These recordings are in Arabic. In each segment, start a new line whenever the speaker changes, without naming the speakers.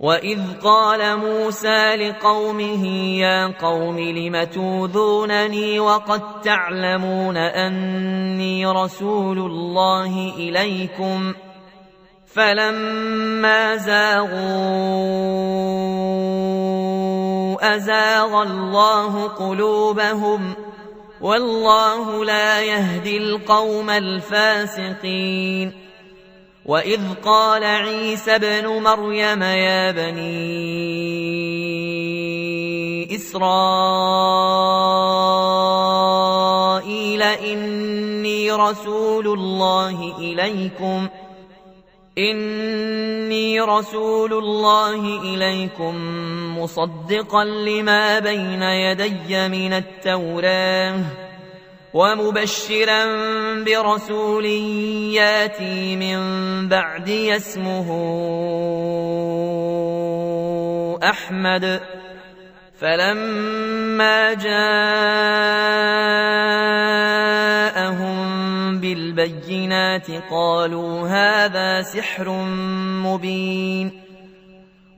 وإذ قال موسى لقومه يا قوم لم توذونني وقد تعلمون أني رسول الله إليكم فلما زاغوا أزاغ الله قلوبهم والله لا يهدي القوم الفاسقين وإذ قال عيسى ابن مريم يا بني إسرائيل إني رسول الله إليكم إني رسول الله إليكم مصدقا لما بين يدي من التوراه ومبشرا برسول ياتي من بعد اسمه أحمد. فلما جاءهم بالبينات قالوا هذا سحر مبين.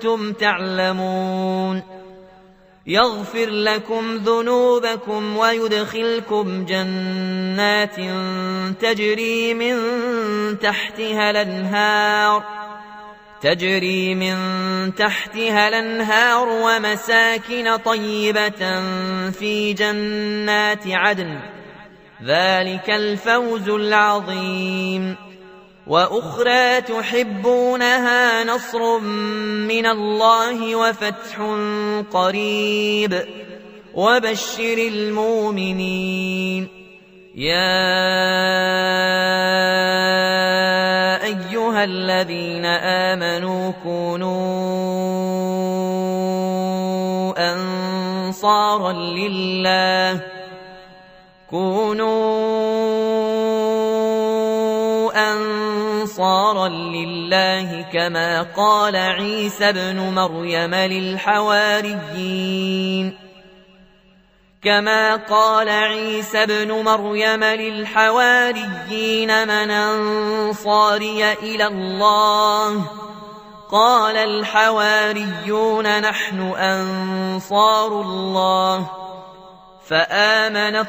كنتم تعلمون. يغفر لكم ذنوبكم ويدخلكم جنات تجري من تحتها الأنهار. تجري من تحتها الأنهار ومساكن طيبة في جنات عدن. ذلك الفوز العظيم. وأخرى تحبونها نصر من الله وفتح قريب. وبشر المؤمنين. يا أيها الذين آمنوا كونوا أنصارا لله. كونوا أنصارا لله كما قال عيسى ابن مريم للحواريين. كما قال عيسى ابن مريم للحواريين من أنصاري إلى الله. قال الحواريون نحن أنصار الله. فآمنت